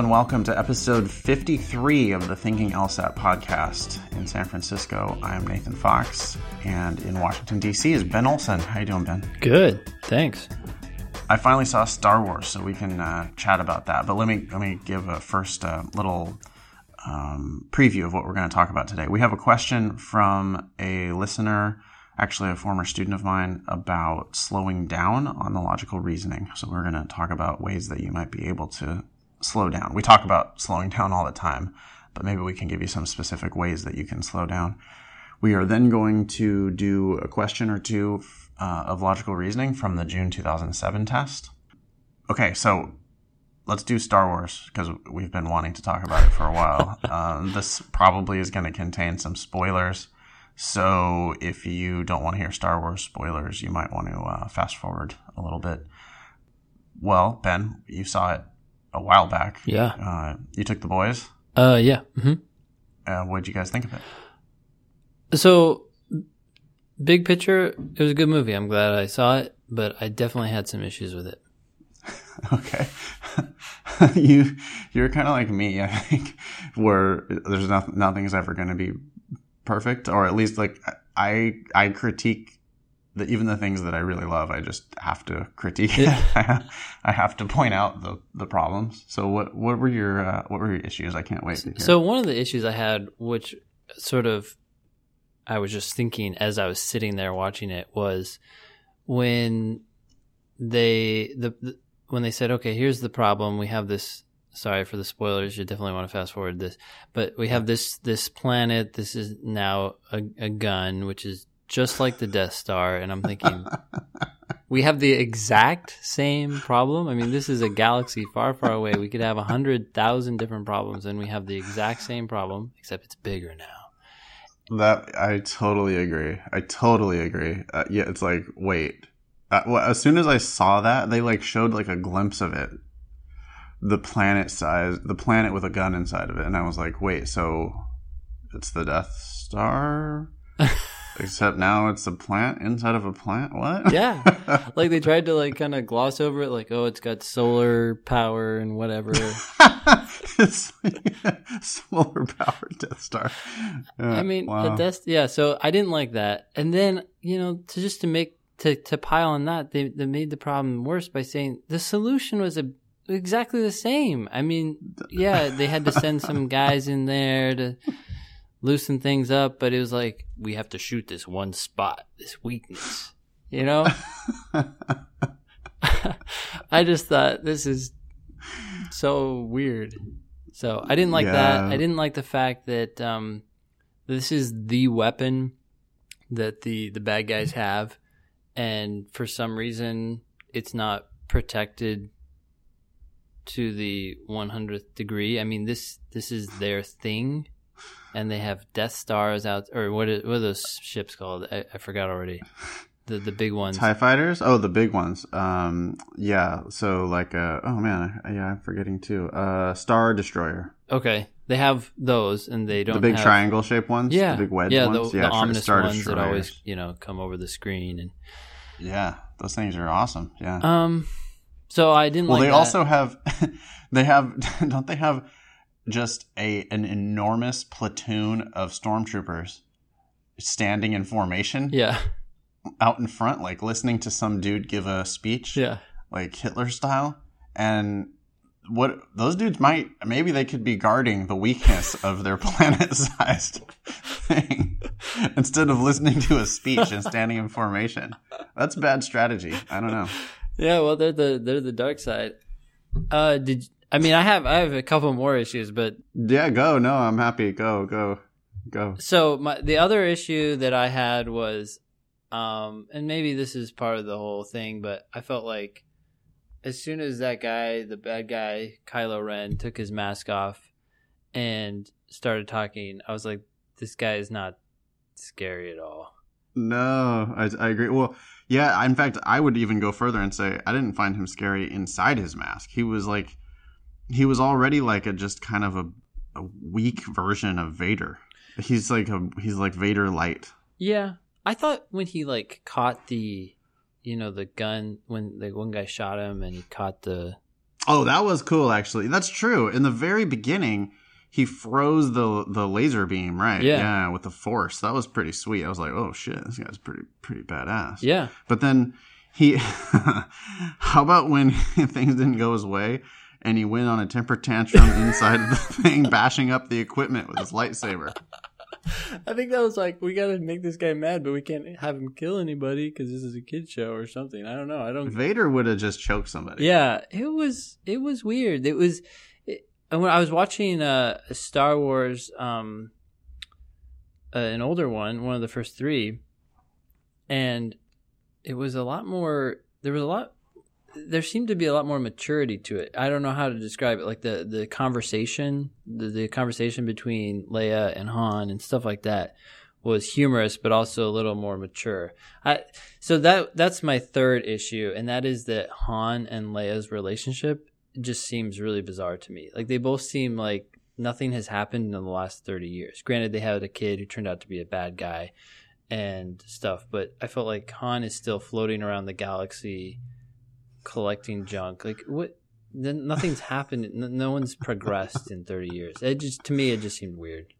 and welcome to episode 53 of the Thinking LSAT podcast. In San Francisco, I am Nathan Fox, and in Washington, D.C. is Ben Olson. How you doing, Ben? Good, thanks. I finally saw Star Wars, so we can uh, chat about that. But let me let me give a first uh, little um, preview of what we're going to talk about today. We have a question from a listener, actually a former student of mine, about slowing down on the logical reasoning. So we're going to talk about ways that you might be able to slow down. We talk about slowing down all the time, but maybe we can give you some specific ways that you can slow down. We are then going to do a question or two uh, of logical reasoning from the June 2007 test. Okay, so let's do Star Wars because we've been wanting to talk about it for a while. um, this probably is going to contain some spoilers. So if you don't want to hear Star Wars spoilers, you might want to uh, fast forward a little bit. Well, Ben, you saw it a while back. Yeah. Uh, you took the boys. Uh, yeah. hmm Uh, what did you guys think of it? So, big picture, it was a good movie. I'm glad I saw it, but I definitely had some issues with it. Okay. you you're kind of like me, I think, where there's nothing nothing's ever going to be perfect, or at least like I I critique the, even the things that I really love. I just have to critique. it. I have to point out the the problems. So what what were your uh, what were your issues? I can't wait to hear. So one of the issues I had, which sort of I was just thinking as I was sitting there watching it, was when they the, the when they said, "Okay, here's the problem. We have this." Sorry for the spoilers. You definitely want to fast forward this, but we have this this planet. This is now a, a gun, which is just like the Death Star, and I'm thinking. we have the exact same problem. I mean, this is a galaxy far, far away. We could have a hundred thousand different problems, and we have the exact same problem, except it's bigger now. That I totally agree. I totally agree. Uh, yeah, it's like wait. Uh, well, as soon as I saw that, they like showed like a glimpse of it, the planet size, the planet with a gun inside of it, and I was like, wait, so it's the Death Star, except now it's a plant inside of a plant. What? Yeah, like they tried to like kind of gloss over it, like oh, it's got solar power and whatever. solar power Death Star. Yeah, I mean, wow. that's yeah. So I didn't like that, and then you know, to just to make to to pile on that, they they made the problem worse by saying the solution was a exactly the same. I mean, yeah, they had to send some guys in there to loosen things up, but it was like we have to shoot this one spot, this weakness. You know? I just thought this is so weird. So I didn't like yeah. that. I didn't like the fact that um, this is the weapon that the the bad guys have, and for some reason it's not protected to the 100th degree. I mean this this is their thing, and they have Death Stars out or what are, what are those ships called? I, I forgot already. The the big ones. Tie fighters? Oh, the big ones. Um, yeah. So like, uh, oh man, yeah, I'm forgetting too. Uh, Star Destroyer. Okay, they have those, and they don't. The big have... triangle shaped ones. Yeah, the big wedge yeah, ones. The, yeah, the ominous Star ones Destroyers. that always you know come over the screen and. Yeah, those things are awesome. Yeah. Um, so I didn't. Well, like they that. also have, they have, don't they have just a an enormous platoon of stormtroopers standing in formation? Yeah out in front, like listening to some dude give a speech, yeah, like Hitler style, and what those dudes might maybe they could be guarding the weakness of their planet-sized thing instead of listening to a speech and standing in formation. That's bad strategy. I don't know. Yeah, well, they're the they're the dark side. Uh, did I mean I have I have a couple more issues, but yeah, go. No, I'm happy. Go, go, go. So my the other issue that I had was um, and maybe this is part of the whole thing, but I felt like as soon as that guy, the bad guy, Kylo Ren, took his mask off and started talking, I was like, this guy is not scary at all. No, I, I agree. Well, yeah, in fact, I would even go further and say I didn't find him scary inside his mask. He was like, he was already like a just kind of a, a weak version of Vader. He's like a he's like Vader light. Yeah, I thought when he like caught the, you know, the gun when the one guy shot him and he caught the Oh, that was cool. Actually, that's true. In the very beginning, he froze the the laser beam, right? Yeah. yeah, with the force. That was pretty sweet. I was like, oh shit, this guy's pretty pretty badass. Yeah. But then he, how about when things didn't go his way and he went on a temper tantrum inside of the thing, bashing up the equipment with his lightsaber? I think that was like we got to make this guy mad, but we can't have him kill anybody because this is a kid show or something. I don't know. I don't. Vader would have just choked somebody. Yeah, it was it was weird. It was it, and when I was watching uh, Star Wars, um, uh, an older one, one of the first three, and it was a lot more. There was a lot. There seemed to be a lot more maturity to it. I don't know how to describe it. Like the the conversation, the, the conversation between Leia and Han and stuff like that was humorous, but also a little more mature. I, so that that's my third issue, and that is that Han and Leia's relationship just seems really bizarre to me. Like they both seem like nothing has happened in the last thirty years. Granted, they had a kid who turned out to be a bad guy and stuff, but I felt like Han is still floating around the galaxy collecting junk. Like what? Then nothing's happened. No, no one's progressed in thirty years. It just to me, it just seemed weird.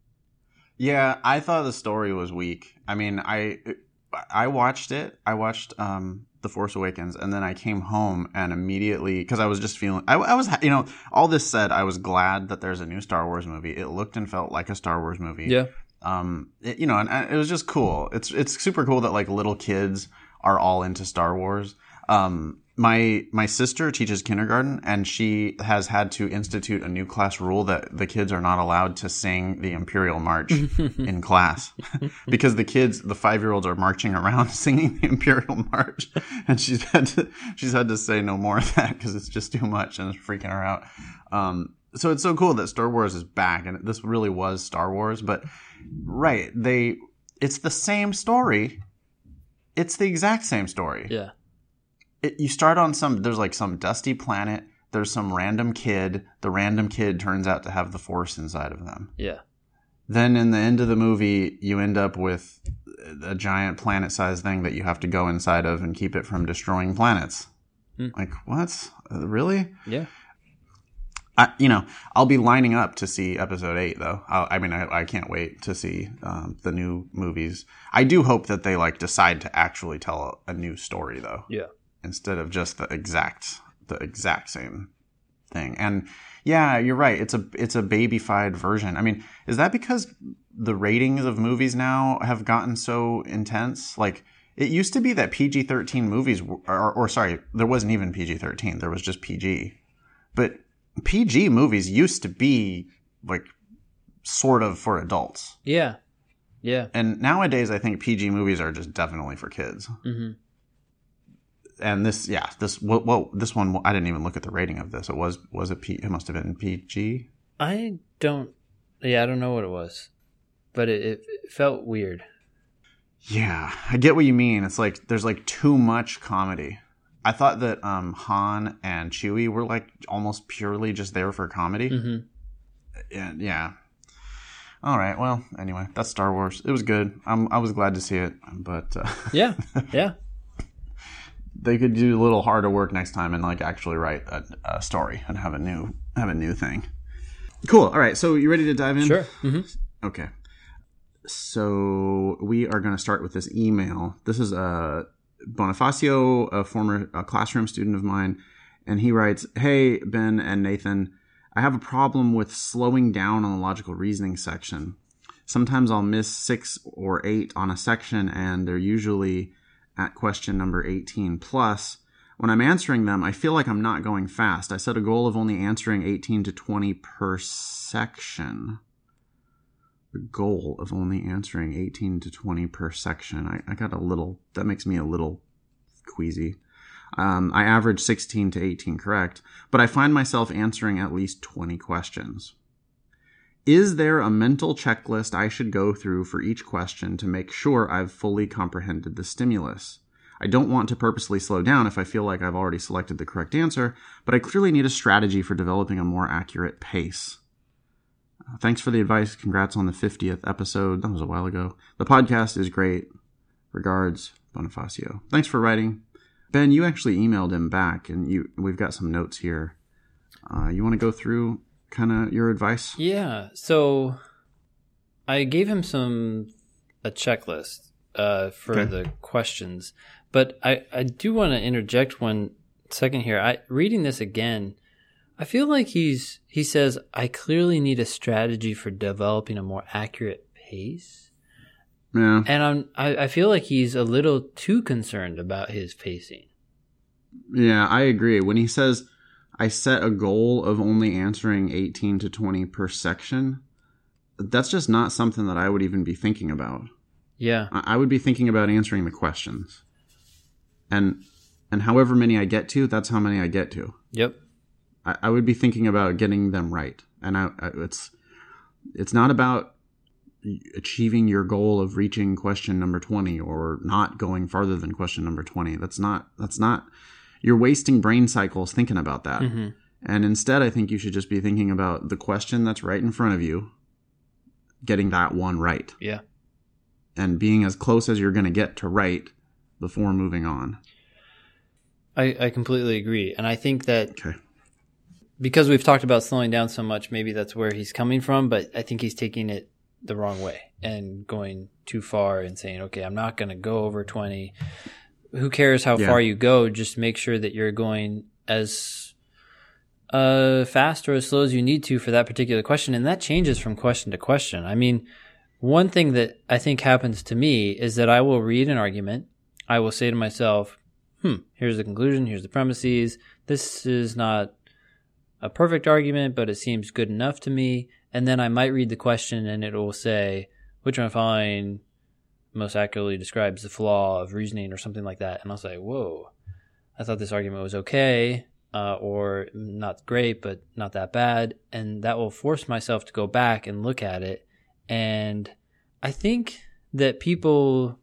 Yeah, I thought the story was weak. I mean, I I watched it. I watched um The Force Awakens and then I came home and immediately cuz I was just feeling I, I was you know, all this said, I was glad that there's a new Star Wars movie. It looked and felt like a Star Wars movie. Yeah. Um it, you know, and, and it was just cool. It's it's super cool that like little kids are all into Star Wars. Um my my sister teaches kindergarten and she has had to institute a new class rule that the kids are not allowed to sing the imperial march in class. Because the kids the 5-year-olds are marching around singing the imperial march and she's had to she's had to say no more of that cuz it's just too much and it's freaking her out. Um so it's so cool that Star Wars is back and this really was Star Wars but right they it's the same story. It's the exact same story. Yeah. It, you start on some there's like some dusty planet there's some random kid the random kid turns out to have the force inside of them Yeah. then in the end of the movie you end up with a giant planet sized thing that you have to go inside of and keep it from destroying planets Hmm. like what Uh, really Yeah. I, you know i'll be lining up to see episode 8 though i, I mean I, I can't wait to see um, the new movies i do hope that they like decide to actually tell a, a new story though Yeah. Instead of just the exact the exact same thing. And yeah, you're right. It's a it's a babyfied version. I mean, is that because the ratings of movies now have gotten so intense? Like it used to be that PG-13 movies were, or, or sorry, there wasn't even PG-13. There was just PG. But PG movies used to be like sort of for adults. Yeah. Yeah. And nowadays I think PG movies are just definitely for kids. hmm and this yeah this well, well this one i didn't even look at the rating of this it was was it p it must have been pg I don't. Yeah, I don't know what it was, but it, it, felt weird. yeah i get what you mean it's like there's like too much comedy i thought that um han and chewie were like almost purely just there for comedy hmm and yeah all right well anyway that's star wars it was good I'm, i was glad to see it but uh, Yeah. Yeah. They could do a little harder work next time and like actually write a, a story and have a new have a new thing cool all right so you ready to dive in Sure. hmm Okay. So we are going to start with this email. This is a Bonifacio, a former a classroom student of mine, and he writes, "Hey Ben and Nathan, I have a problem with slowing down on the logical reasoning section. Sometimes I'll miss 6 or 8 on a section and they're usually at question number 18 plus. When I'm answering them, I feel like I'm not going fast. I set a goal of only answering 18 to 20 per section." the goal of only answering 18 to 20 per section. I, I got a little, that makes me a little queasy. Um, I average 16 to 18 correct, but I find myself answering at least 20 questions. Is there a mental checklist I should go through for each question to make sure I've fully comprehended the stimulus? I don't want to purposely slow down if I feel like I've already selected the correct answer, but I clearly need a strategy for developing a more accurate pace. Uh, Thanks for the advice. Congrats on the 50th episode. That was a while ago. The podcast is great. Regards, Bonifacio. Thanks for writing. Ben, you actually emailed him back, and you we've got some notes here. Uh, you want to go through kind of your advice? Yeah. So I gave him some a checklist uh, for Okay. the questions, but I I do want to interject one second here. I reading this again. I feel like he's he says I clearly need a strategy for developing a more accurate pace, Yeah. and I'm I, I feel like he's a little too concerned about his pacing. Yeah, I agree. When he says, I set a goal of only answering 18 to 20 per section, that's just not something that I would even be thinking about. Yeah. I I would be thinking about answering the questions. And and however many I get to, that's how many I get to. Yep. I, I would be thinking about getting them right. And I, I it's it's not about achieving your goal of reaching question number 20 or not going farther than question number 20 that's not that's not you're wasting brain cycles thinking about that hmm and instead i think you should just be thinking about the question that's right in front of you getting that one right Yeah. and being as close as you're going to get to right before moving on I, I completely agree. And I think that okay because we've talked about slowing down so much, maybe that's where he's coming from, but I think he's taking it the wrong way and going too far and saying, okay, I'm not going to go over 20. Who cares how Yeah. far you go? Just make sure that you're going as uh, fast or as slow as you need to for that particular question. And that changes from question to question. I mean, one thing that I think happens to me is that I will read an argument. I will say to myself, hmm, here's the conclusion, here's the premises. This is not a perfect argument, but it seems good enough to me. And then I might read the question and it will say, which one following most accurately describes the flaw of reasoning or something like that. And I'll say, whoa, I thought this argument was okay, uh, or not great, but not that bad. And that will force myself to go back and look at it. And I think that people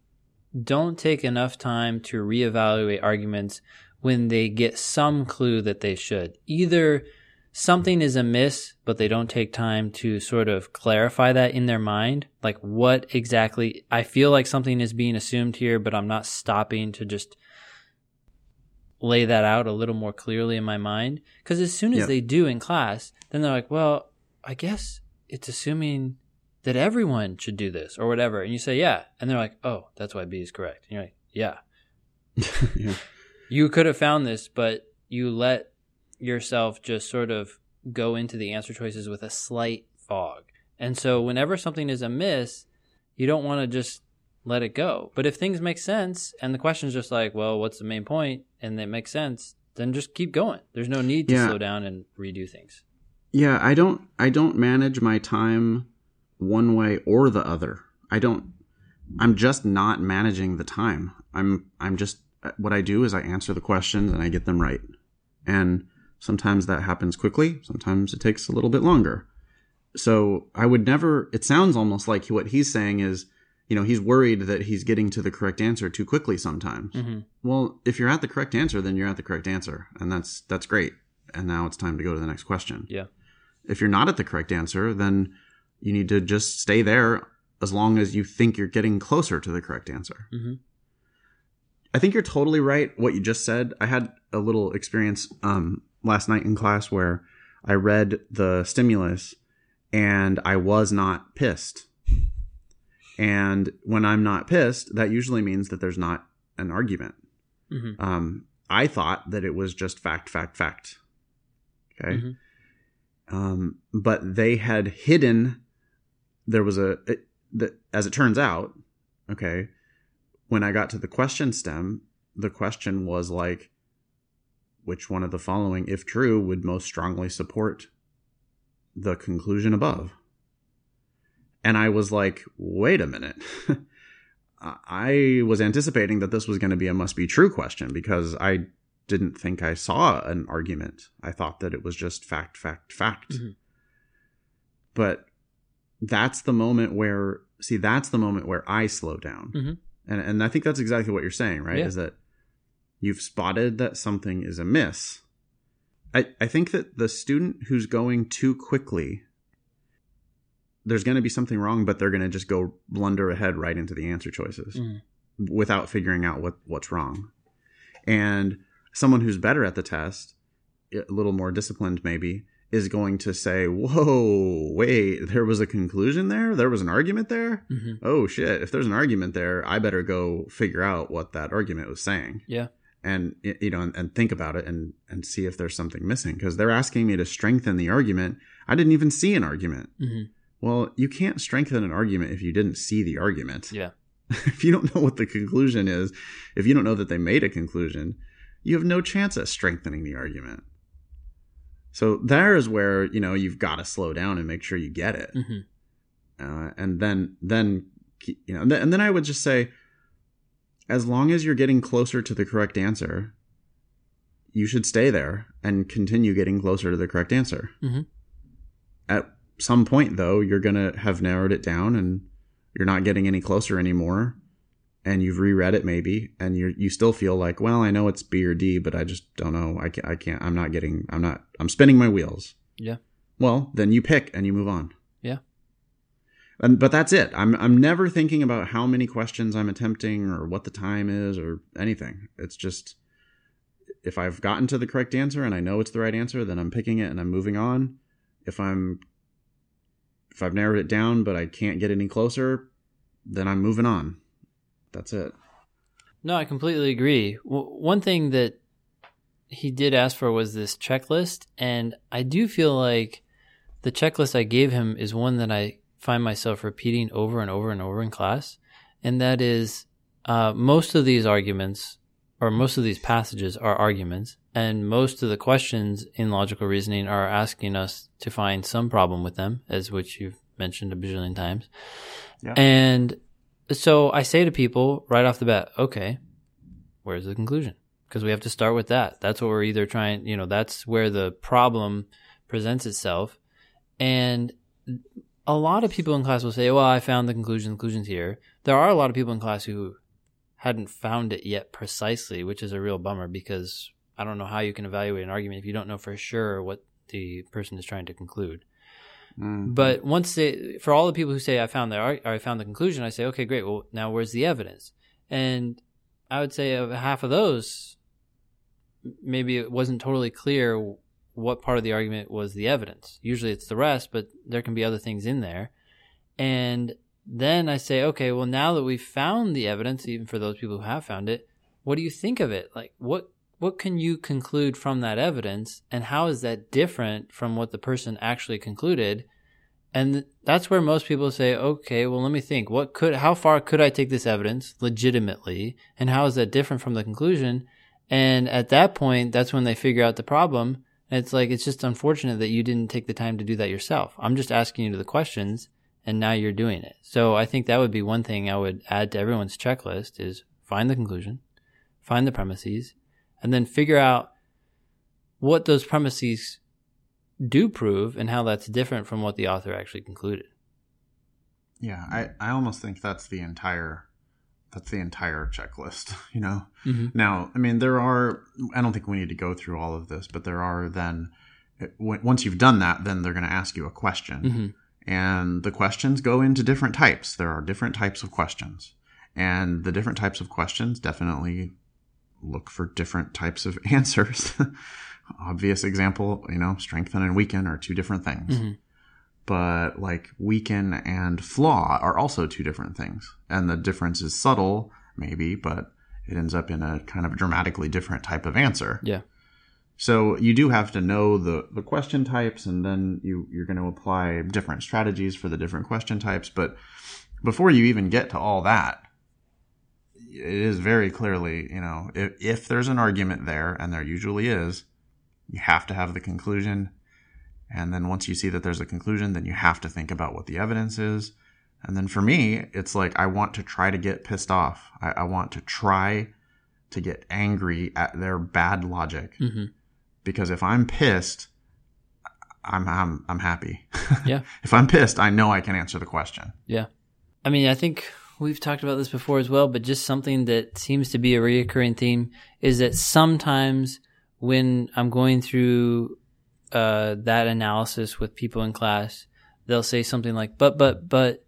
don't take enough time to reevaluate arguments when they get some clue that they should. Either something is amiss, but they don't take time to sort of clarify that in their mind. Like, what exactly, I feel like something is being assumed here, but I'm not stopping to just lay that out a little more clearly in my mind. Because as soon as they do in class, then they're like, well, I guess it's assuming that everyone should do this or whatever. And you say, yeah. And they're like, oh, that's why B is correct. And you're like, yeah. yeah. You could have found this, but you let yourself just sort of go into the answer choices with a slight fog. And so whenever something is amiss, you don't want to just let it go. But if things make sense and the question's just like, well, what's the main point? And it makes sense, then just keep going. There's no need to Yeah. slow down and redo things. Yeah, I don't I don't manage my time one way or the other. I don't I'm just not managing the time. I'm I'm just uh, what I do is I answer the questions and I get them right. And sometimes that happens quickly, sometimes it takes a little bit longer. So I would never it sounds almost like what he's saying is, you know, he's worried that he's getting to the correct answer too quickly sometimes. hmm Well, if you're at the correct answer, then you're at the correct answer, and that's that's great. And now it's time to go to the next question. Yeah. If you're not at the correct answer, then you need to just stay there as long as you think you're getting closer to the correct answer. hmm I think you're totally right what you just said. I had a little experience um, last night in class where I read the stimulus and I was not pissed. And when I'm not pissed, that usually means that there's not an argument. hmm Um, I thought that it was just fact, fact, fact. Okay. Mhm. Um, but they had hidden. There was a, it, the, as it turns out, okay. When I got to the question stem, the question was like, which one of the following, if true, would most strongly support the conclusion above? And I was like, wait a minute. I was anticipating that this was going to be a must be true question because I didn't think I saw an argument. I thought that it was just fact, fact, fact. Mhm. But that's the moment where, see, that's the moment where I slow down. Mhm. And, and I think that's exactly what you're saying, right? Yeah. Is that you've spotted that something is amiss. I, I think that the student who's going too quickly, there's going to be something wrong, but they're going to just go blunder ahead right into the answer choices Mhm. without figuring out what, what's wrong. And someone who's better at the test a little more disciplined, maybe, is going to say, Whoa, wait, there was a conclusion there? There was an argument there? hmm Oh, shit. If there's an argument there, I better go figure out what that argument was saying. Yeah. And, you know, and, and think about it and, and see if there's something missing because they're asking me to strengthen the argument. I didn't even see an argument. hmm Well, you can't strengthen an argument if you didn't see the argument. Yeah. if you don't know what the conclusion is, if you don't know that they made a conclusion, you have no chance at strengthening the argument. So there is where you know you've got to slow down and make sure you get it, hmm uh, and then then you know, and then I would just say, as long as you're getting closer to the correct answer, you should stay there and continue getting closer to the correct answer. Mhm. At some point, though, you're gonna have narrowed it down and you're not getting any closer anymore and you've reread it maybe and you you still feel like well i know it's b or d but i just don't know i can't, I can't i'm not getting i'm not i'm spinning my wheels Yeah. well then you pick and you move on. And but that's it. I'm i'm never thinking about how many questions i'm attempting or what the time is or anything. It's just if i've gotten to the correct answer and i know it's the right answer then i'm picking it and i'm moving on. If i'm if i've narrowed it down but i can't get any closer then i'm moving on. That's it. No, I completely agree. W- one thing that he did ask for was this checklist, and I do feel like the checklist I gave him is one that I find myself repeating over and over and over in class, and that is uh, most of these arguments or most of these passages are arguments, and most of the questions in logical reasoning are asking us to find some problem with them, as which you've mentioned a bajillion times. Yeah. And so I say to people right off the bat, okay, where's the conclusion? Because we have to start with that. That's what we're either trying, you know, that's where the problem presents itself. And a lot of people in class will say, well, I found the conclusion, the conclusion's here. There are a lot of people in class who hadn't found it yet precisely, which is a real bummer because I don't know how you can evaluate an argument if you don't know for sure what the person is trying to conclude. Mm. But once they, for all the people who say I found the or I found the conclusion, I say, okay, great. Well, now where's the evidence? And I would say of half of those, maybe it wasn't totally clear what part of the argument was the evidence. Usually it's the rest, but there can be other things in there. And then I say, okay, well, now that we've found the evidence, even for those people who have found it, what do you think of it? Like, what what can you conclude from that evidence, and how is that different from what the person actually concluded? And that's where most people say, okay, well, let me think. What could, how far could I take this evidence legitimately, and how is that different from the conclusion? And at that point, that's when they figure out the problem. It's like it's just unfortunate that you didn't take the time to do that yourself. I'm just asking you the questions, and now you're doing it. So I think that would be one thing I would add to everyone's checklist: is find the conclusion, find the premises, and then figure out what those premises do prove and how that's different from what the author actually concluded. Yeah, I, I almost think that's the entire that's the entire checklist, you know. Mm-hmm. Now, I mean, there are. I don't think we need to go through all of this, but there are then. w- Once you've done that, then they're going to ask you a question, Mm-hmm. and the questions go into different types. There are different types of questions, and the different types of questions definitely look for different types of answers. Obvious example, you know, strengthen and weaken are two different things Mm-hmm. But like weaken and flaw are also two different things. And the difference is subtle, maybe, but it ends up in a kind of dramatically different type of answer. Yeah. So you do have to know the, the question types and then you, you're going to apply different strategies for the different question types. But before you even get to all that, it is very clearly, you know, if, if there's an argument there, and there usually is, you have to have the conclusion and then once you see that there's a conclusion, then you have to think about what the evidence is. And then for me, it's like I want to try to get pissed off. I, I want to try to get angry at their bad logic. Mm-hmm. Because if I'm pissed, I'm I'm I'm happy. Yeah. if I'm pissed, I know I can answer the question. Yeah. I mean, I think we've talked about this before as well, but just something that seems to be a reoccurring theme is that sometimes when I'm going through uh, that analysis with people in class, they'll say something like, but, but, but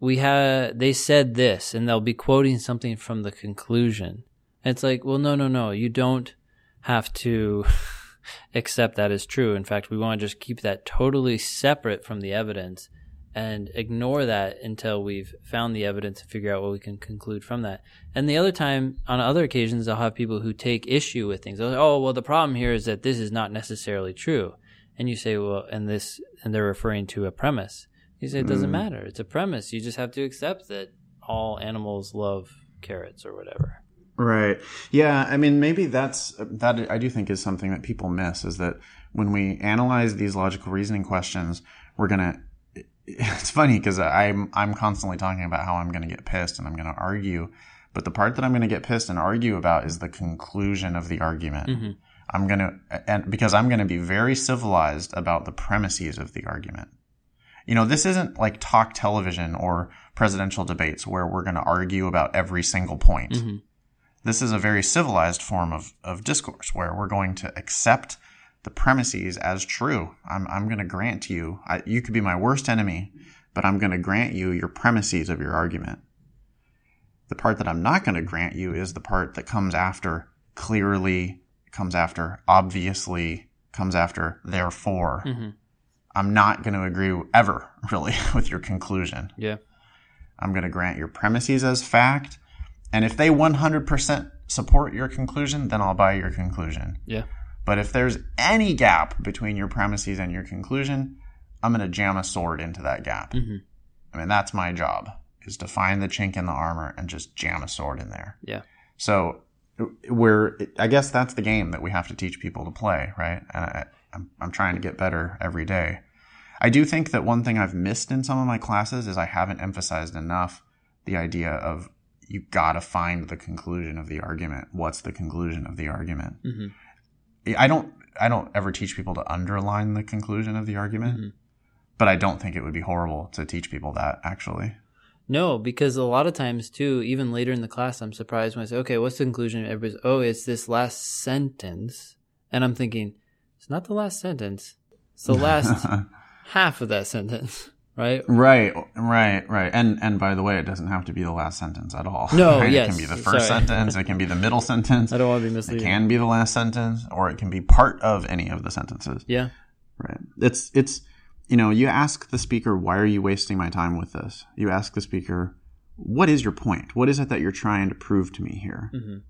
we had, they said this, and they'll be quoting something from the conclusion. And it's like, well, no, no, no, you don't have to accept that as true. In fact, we want to just keep that totally separate from the evidence and ignore that until we've found the evidence and figure out what we can conclude from that. And the other time, on other occasions, I'll have people who take issue with things. They'll say, oh, well, the problem here is that this is not necessarily true. And you say, well, and this, and they're referring to a premise. You say, it doesn't Mm. matter. It's a premise. You just have to accept that all animals love carrots or whatever. Right. Yeah. I mean, maybe that's that. I do think is something that people miss is that when we analyze these logical reasoning questions, we're gonna. It's funny because I'm I'm constantly talking about how I'm gonna get pissed and I'm gonna argue, but the part that I'm gonna get pissed and argue about is the conclusion of the argument. Mhm. I'm gonna and because I'm gonna be very civilized about the premises of the argument. You know, this isn't like talk television or presidential debates where we're going to argue about every single point. Mhm. This is a very civilized form of, of discourse where we're going to accept the premises as true. I'm, I'm going to grant you, I, you could be my worst enemy, but I'm going to grant you your premises of your argument. The part that I'm not going to grant you is the part that comes after clearly, comes after obviously, comes after therefore. Mhm. I'm not going to agree ever really with your conclusion. Yeah. I'm going to grant your premises as fact. And if they 100% support your conclusion, then I'll buy your conclusion. Yeah. But if there's any gap between your premises and your conclusion, I'm going to jam a sword into that gap. Mhm. I mean, that's my job is to find the chink in the armor and just jam a sword in there. Yeah. So we're, I guess that's the game that we have to teach people to play, right? And I, I'm, I'm trying to get better every day. I do think that one thing I've missed in some of my classes is I haven't emphasized enough the idea of you gotta find the conclusion of the argument. What's the conclusion of the argument? Mhm. I don't, I don't ever teach people to underline the conclusion of the argument, Mhm. but I don't think it would be horrible to teach people that actually. No, because a lot of times too, even later in the class, I'm surprised when I say, "Okay, what's the conclusion?" Everybody's, "Oh, it's this last sentence," and I'm thinking, "It's not the last sentence. It's the last half of that sentence, right?" Right, right, right. And and by the way, it doesn't have to be the last sentence at all. No, Right? yes, It can be the first sorry. sentence, it can be the middle sentence, I don't want to be missing. it can be the last sentence, or it can be part of any of the sentences. Yeah. Right. It's it's you know, you ask the speaker, why are you wasting my time with this? You ask the speaker, what is your point? What is it that you're trying to prove to me here? Mhm.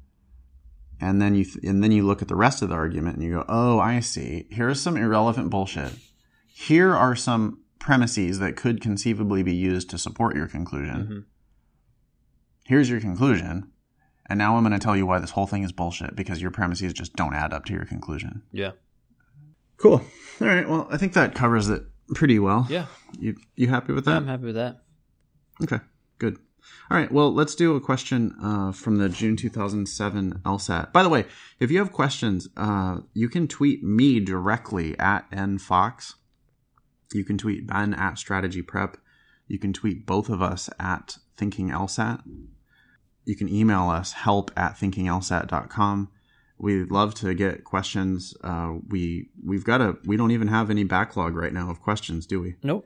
And then you th- and then you look at the rest of the argument and you go, "Oh, I see. Here's some irrelevant bullshit. Here are some premises that could conceivably be used to support your conclusion. Mhm. Here's your conclusion. And now I'm going to tell you why this whole thing is bullshit because your premises just don't add up to your conclusion." Yeah. Cool. All right. Well, I think that covers it pretty well. Yeah. You you happy with that? I'm happy with that. Okay. Good. All right. Well, let's do a question uh, from the June 2007 LSAT. By the way, if you have questions, uh, you can tweet me directly at nfox. You can tweet Ben at Strategy Prep. You can tweet both of us at Thinking LSAT. You can email us help at thinkinglsat.com. We'd love to get questions. Uh, we we've got a we don't even have any backlog right now of questions, do we? Nope.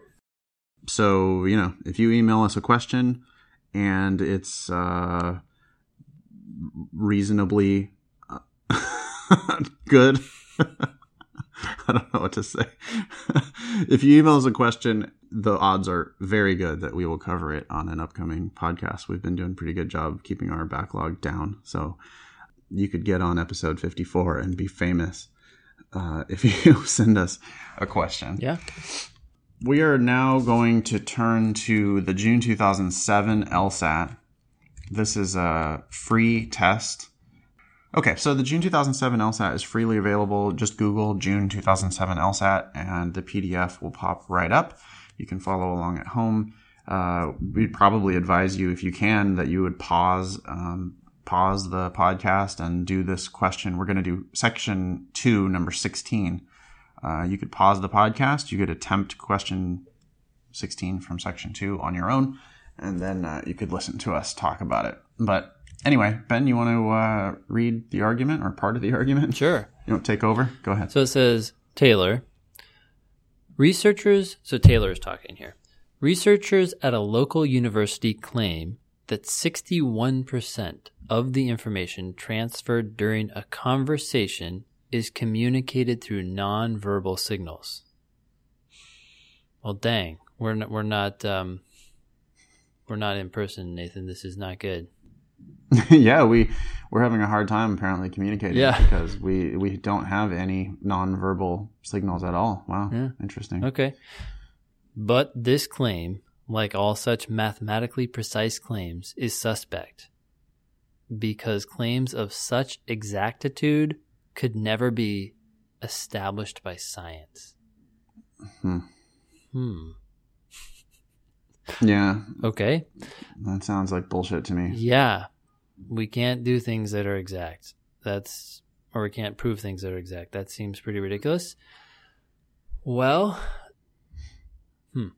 So, you know, if you email us a question and it's uh, reasonably uh, good, I don't know what to say. if you email us a question, the odds are very good that we will cover it on an upcoming podcast. We've been doing a pretty good job keeping our backlog down. So you could get on episode 54 and be famous uh, if you send us a question. Yeah. We are now going to turn to the June 2007 LSAT. This is a free test. Okay, so the June 2007 LSAT is freely available. Just Google June 2007 LSAT and the PDF will pop right up. You can follow along at home. Uh, we'd probably advise you, if you can, that you would pause um, pause the podcast and do this question. We're going to do section two, number 16. Uh, you could pause the podcast. You could attempt question 16 from section 2 on your own, and then uh, you could listen to us talk about it. But anyway, Ben, you want to uh, read the argument or part of the argument? Sure. You want to take over? Go ahead. So it says Taylor. Researchers, so Taylor is talking here. Researchers at a local university claim that 61% of the information transferred during a conversation is communicated through nonverbal signals. Well, dang, we're not, we're not um, we're not in person, Nathan. This is not good. yeah, we we're having a hard time apparently communicating Yeah. because we we don't have any nonverbal signals at all. Wow, Yeah. interesting. Okay. But this claim, like all such mathematically precise claims, is suspect because claims of such exactitude could never be established by science. Hmm. Hmm. Yeah, Okay. that sounds like bullshit to me. Yeah. We can't do things that are exact. That's, or we can't prove things that are exact. That seems pretty ridiculous. Well, hmm.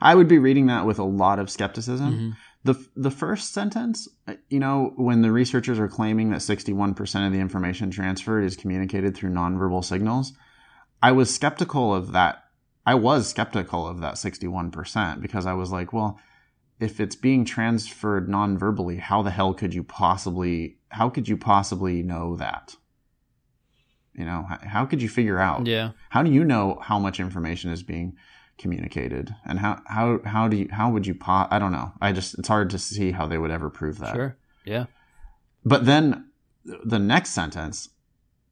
I would be reading that with a lot of skepticism. mhm. The the first sentence, you know, when the researchers are claiming that 61% of the information transferred is communicated through nonverbal signals, I was skeptical of that. I was skeptical of that 61% because I was like, well, if it's being transferred nonverbally, how the hell could you possibly how could you possibly know that? You know, how, could you figure out? yeah. How do you know how much information is being communicated and how how how do you how would you po- I don't know. I just it's hard to see how they would ever prove that. Sure. Yeah. But then the next sentence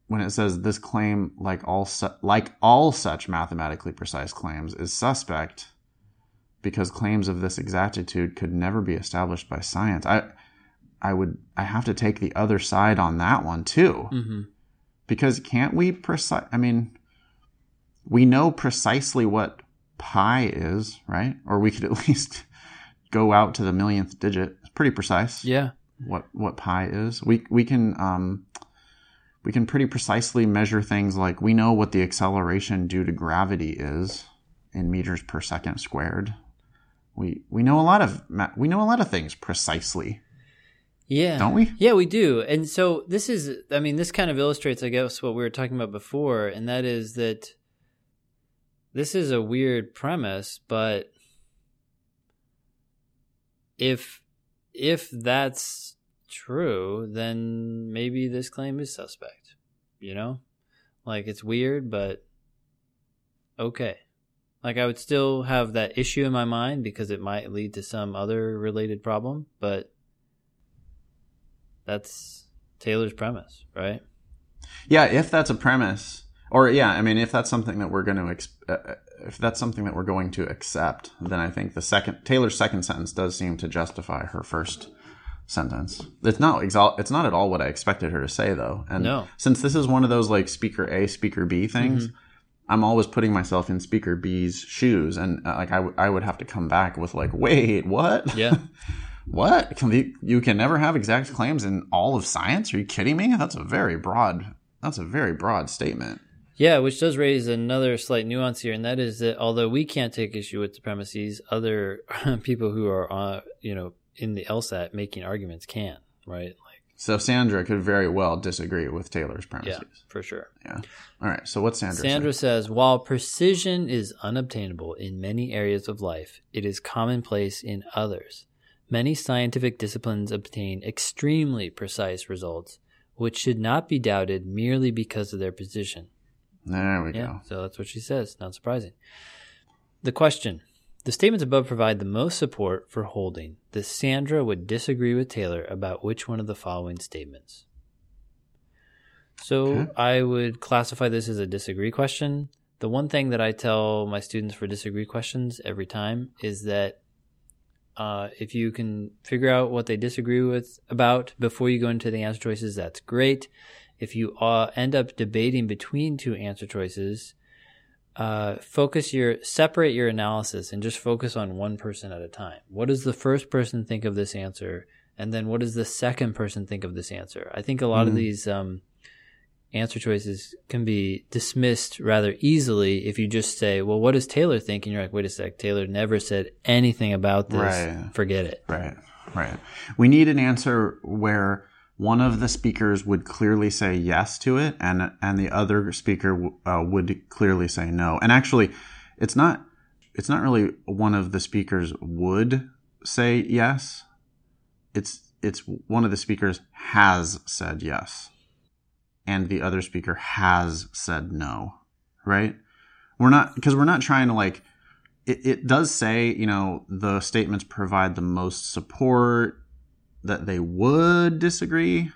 when it says this claim like all su- like all such mathematically precise claims is suspect because claims of this exactitude could never be established by science. I I would I have to take the other side on that one too. Hmm because can't we precise i mean we know precisely what pi is right? Or we could at least go out to the millionth digit. It's pretty precise. Yeah. what what pi is. We we can um we can pretty precisely measure things like we know what the acceleration due to gravity is in meters per second squared we we know a lot of we know a lot of things precisely Yeah. don't we Yeah, we do. And so this is, I mean, this kind of illustrates, I guess, what we were talking about before, and that is that this is a weird premise, but if if that's true, then maybe this claim is suspect. You know, like it's weird, but okay. Like I would still have that issue in my mind because it might lead to some other related problem, but that's Taylor's premise, right? Yeah, if that's a premise, or yeah, I mean, if that's something that we're going to, ex- uh, if that's something that we're going to accept, then I think the second Taylor's second sentence does seem to justify her first sentence. It's not exalt. It's not at all what I expected her to say, though. And No. since this is one of those like speaker A, speaker B things. Mm-hmm. I'm always putting myself in speaker B's shoes, and uh, like I, w- I would have to come back with like, wait, what? Yeah. what? Can the, you can never have exact claims in all of science? Are you kidding me? That's a very broad. That's a very broad statement. Yeah, which does raise another slight nuance here, and that is that although we can't take issue with the premises, other people who are, uh, you know, in the LSAT making arguments can, right? Like, So Sandra could very well disagree with Taylor's premises. yeah, for sure. Yeah. All right. So what's Sandra? Sandra say? says, while precision is unobtainable in many areas of life, it is commonplace in others. Many scientific disciplines obtain extremely precise results, which should not be doubted merely because of their precision. There we Yeah, go. so that's what she says. Not surprising. The question The statements above provide the most support for holding that Sandra would disagree with Taylor about which one of the following statements. So Okay. I would classify this as a disagree question. The one thing that I tell my students for disagree questions every time is that uh, if you can figure out what they disagree with about before you go into the answer choices, that's great. If you uh, end up debating between two answer choices, uh, focus your separate your analysis and just focus on one person at a time. What does the first person think of this answer, and then what does the second person think of this answer? I think a lot of Mhm. these um, answer choices can be dismissed rather easily if you just say, "Well, what does Taylor think?" And you're like, "Wait a sec, Taylor never said anything about this. Right. Forget it." Right. Right. We need an answer where one of the speakers would clearly say yes to it, and and the other speaker uh, would clearly say no. And actually, it's not it's not really one of the speakers would say yes. It's it's one of the speakers has said yes. and the other speaker has said no, right? We're not because we're not trying to like. It, it does say you know the statements provide the most support that they would disagree,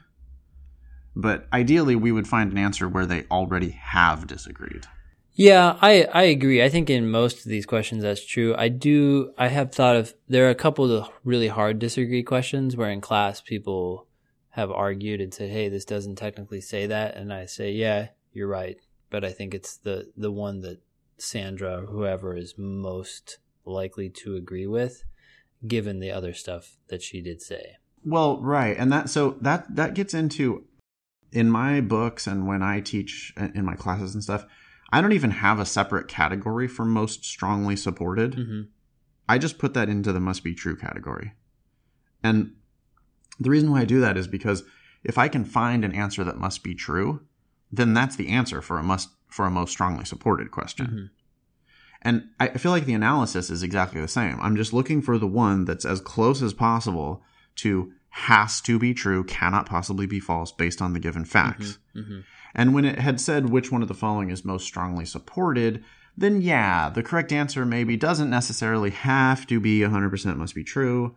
but ideally we would find an answer where they already have disagreed. Yeah, I I agree. I think in most of these questions that's true. I do I have thought of there are a couple of really hard disagree questions where in class people have argued and said, "Hey, this doesn't technically say that," and I say, "Yeah, you're right," but I think it's the the one that Sandra, whoever is most likely to agree with, given the other stuff that she did say. Well, right, and that so that that gets into in my books and when I teach in my classes and stuff. I don't even have a separate category for most strongly supported. Mm-hmm. I just put that into the must be true category. And the reason why I do that is because if I can find an answer that must be true, then that's the answer for a must for a most strongly supported question. Mm-hmm. And I feel like the analysis is exactly the same. I'm just looking for the one that's as close as possible to has to be true, cannot possibly be false based on the given facts. Mm-hmm. And when it had said which one of the following is most strongly supported, then yeah, the correct answer maybe doesn't necessarily have to be 100% must be true,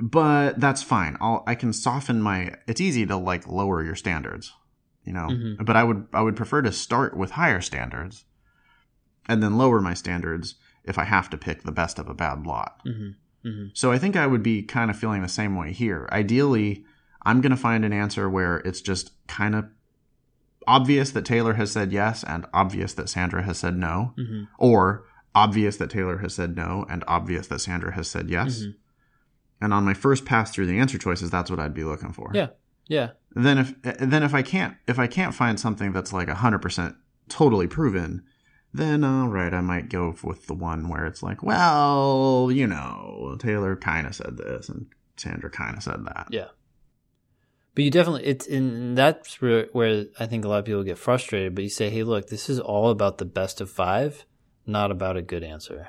but that's fine. I'll, I can soften my, it's easy to like lower your standards, you know, Mhm. but I would, I would prefer to start with higher standards and then lower my standards if I have to pick the best of a bad lot. Mm-hmm. Mm-hmm. So I think I would be kind of feeling the same way here. Ideally, I'm going to find an answer where it's just kind of obvious that Taylor has said yes and obvious that Sandra has said no, Mm-hmm. or obvious that Taylor has said no and obvious that Sandra has said yes. Mhm. And on my first pass through the answer choices, that's what I'd be looking for. Yeah. Yeah. Then if then if I can't if I can't find something that's like 100% totally proven, then all right, I might go with the one where it's like, well, you know, Taylor kind of said this and Sandra kind of said that. Yeah. But you definitely it's in that's where, where I think a lot of people get frustrated. But you say, hey, look, this is all about the best of five, not about a good answer.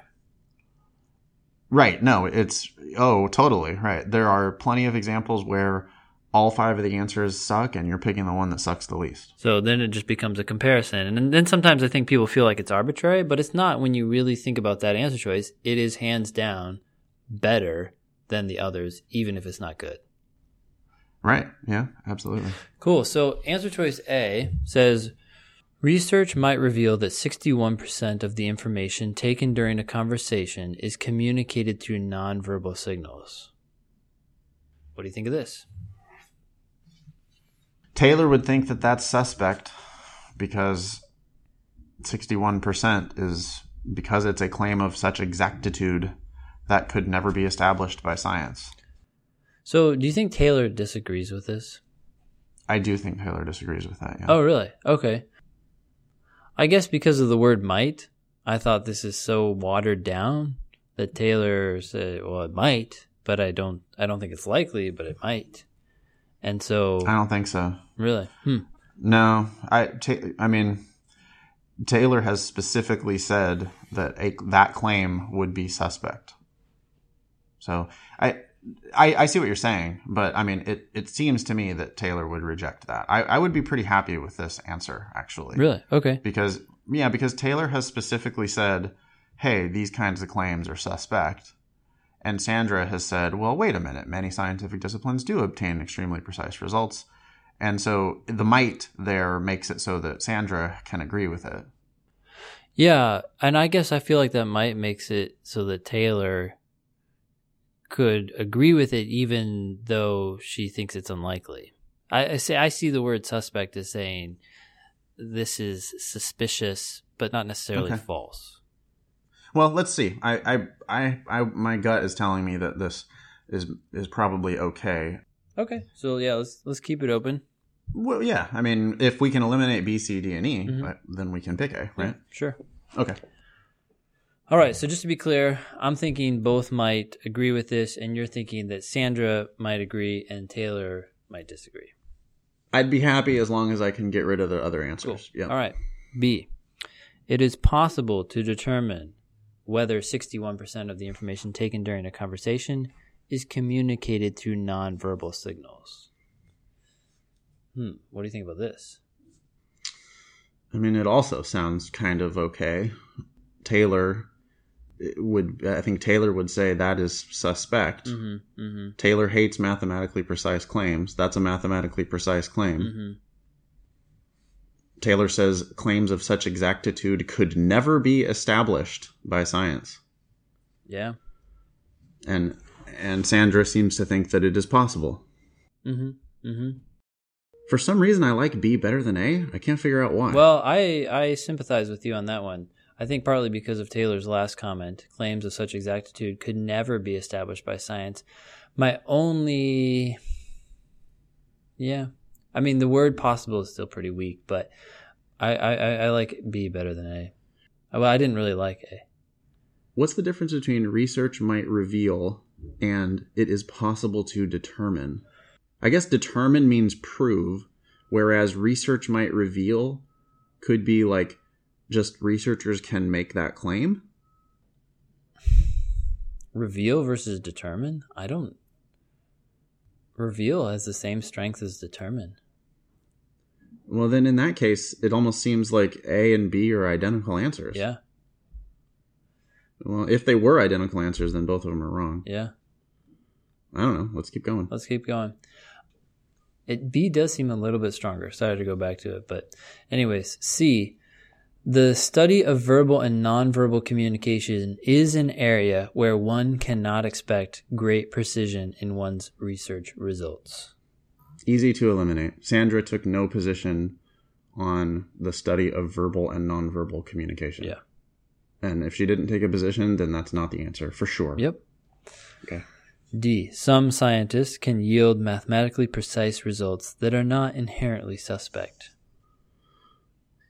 Right. No, it's oh, totally right. There are plenty of examples where all five of the answers suck, and you're picking the one that sucks the least. So then it just becomes a comparison. And then sometimes I think people feel like it's arbitrary, but it's not when you really think about that answer choice. It is hands down better than the others, even if it's not good. Right. Yeah. Absolutely. Cool. So answer choice A says research might reveal that 61% of the information taken during a conversation is communicated through nonverbal signals. What do you think of this? Taylor would think that that's suspect because 61% is because it's a claim of such exactitude that could never be established by science. So, do you think Taylor disagrees with this? I do think Taylor disagrees with that. Yeah. Oh, really? Okay. I guess because of the word might, I thought this is so watered down that Taylor said, "Well, it might, but I don't I don't think it's likely, but it might." And so, I don't think so. really? Hmm. No, I. Ta- I mean, Taylor has specifically said that a, that claim would be suspect. So I, I, I see what you're saying, but I mean, it, it seems to me that Taylor would reject that. I, I would be pretty happy with this answer, actually. Really? Okay. Because yeah, because Taylor has specifically said, "Hey, these kinds of claims are suspect," and Sandra has said, "Well, wait a minute. Many scientific disciplines do obtain extremely precise results." And so the might there makes it so that Sandra can agree with it. Yeah, and I guess I feel like that might makes it so that Taylor could agree with it even though she thinks it's unlikely. I, I say I see the word suspect as saying this is suspicious but not necessarily Okay. false. Well, let's see. I, I, I, I, my gut is telling me that this is is probably okay. Okay. So yeah, let's let's keep it open. Well, yeah. I mean, if we can eliminate B, C, D, and E, Mhm. but then we can pick A, right? Sure. Okay. All right, so just to be clear, I'm thinking both might agree with this and you're thinking that Sandra might agree and Taylor might disagree. I'd be happy as long as I can get rid of the other answers. Cool. Yeah. All right. B. It is possible to determine whether 61% of the information taken during a conversation is communicated through nonverbal signals. Hmm. What do you think about this? I mean, it also sounds kind of okay. Taylor would, I think Taylor would say that is suspect. Mm-hmm. Mm-hmm. Taylor hates mathematically precise claims. That's a mathematically precise claim. Mm-hmm. Taylor says claims of such exactitude could never be established by science. Yeah. And and Sandra seems to think that it is possible. Mm-hmm. Mm-hmm. For some reason I like B better than A. I can't figure out why. Well, I I sympathize with you on that one. I think partly because of Taylor's last comment, claims of such exactitude could never be established by science. My only Yeah. I mean the word possible is still pretty weak, but I, I, I like B better than A. Well, I didn't really like A. What's the difference between research might reveal and it is possible to determine? I guess determine means prove, whereas research might reveal could be like just researchers can make that claim. Reveal versus determine? I don't. Reveal has the same strength as determine. Well, then in that case, it almost seems like A and B are identical answers. Yeah, Well, if they were identical answers, then both of them are wrong. yeah. I don't know. Let's keep going. Let's keep going. It B does seem a little bit stronger. Sorry to go back to it, but anyways, C. The study of verbal and nonverbal communication is an area where one cannot expect great precision in one's research results. Easy to eliminate. Sandra took no position on the study of verbal and nonverbal communication. Yeah. And if she didn't take a position, then that's not the answer for sure. Yep. Okay. D. Some scientists can yield mathematically precise results that are not inherently suspect.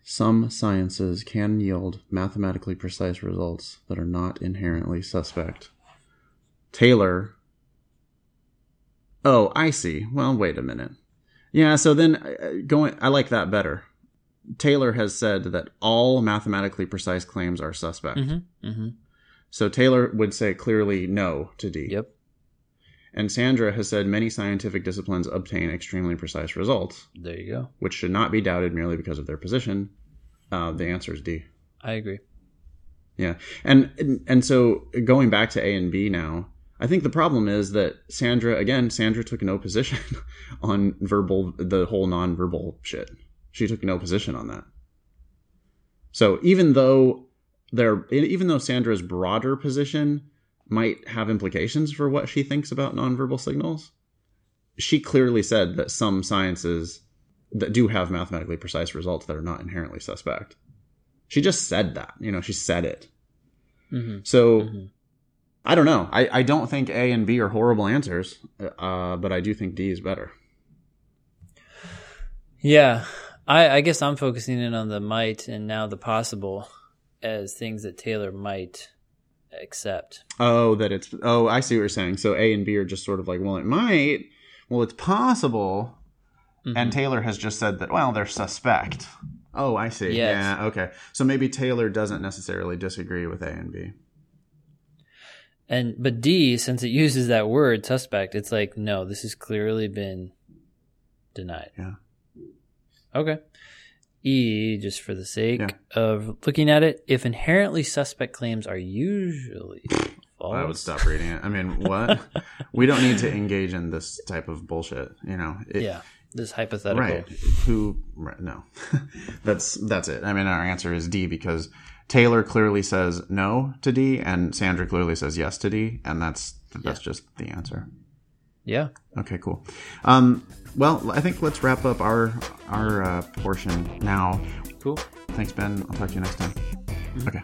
Some sciences can yield mathematically precise results that are not inherently suspect. Taylor. Oh, I see. Well, wait a minute. Yeah, so then uh, going I like that better. Taylor has said that all mathematically precise claims are suspect. Mm-hmm. Mm-hmm. So Taylor would say clearly no to D. Yep. And Sandra has said many scientific disciplines obtain extremely precise results, There you go. which should not be doubted merely because of their position. Uh, the answer is D. I agree. Yeah, and and so going back to A and B now, I think the problem is that Sandra again, Sandra took no position on verbal, the whole nonverbal shit. She took no position on that. So even though there, even though Sandra's broader position might have implications for what she thinks about nonverbal signals, she clearly said that some sciences that do have mathematically precise results that are not inherently suspect. She just said that, you know, she said it. Mm-hmm. So Mhm. I don't know. I, I don't think A and B are horrible answers, uh, but I do think D is better. Yeah, I, I guess I'm focusing in on the might and now the possible as things that Taylor might accept. Oh, that it's oh, I see what you're saying. So A and B are just sort of like, well, it might, well, it's possible, Mhm. and Taylor has just said that, well, they're suspect. Oh, I see. Yes. Yeah, okay. So maybe Taylor doesn't necessarily disagree with A and B. And but D, since it uses that word suspect, it's like no, this has clearly been denied. Yeah. Okay. E, just for the sake Yeah. of looking at it, if inherently suspect claims are usually false. I would stop reading it. I mean, what? we don't need to engage in this type of bullshit. You know. It, Yeah, this hypothetical. Right. Who? Right, no. that's that's it. I mean, our answer is D because Taylor clearly says no to D, and Sandra clearly says yes to D, and that's that's just the answer. Yeah. Okay, cool. Um, well, I think let's wrap up our our uh, portion now. Cool. Thanks, Ben. I'll talk to you next time. Okay.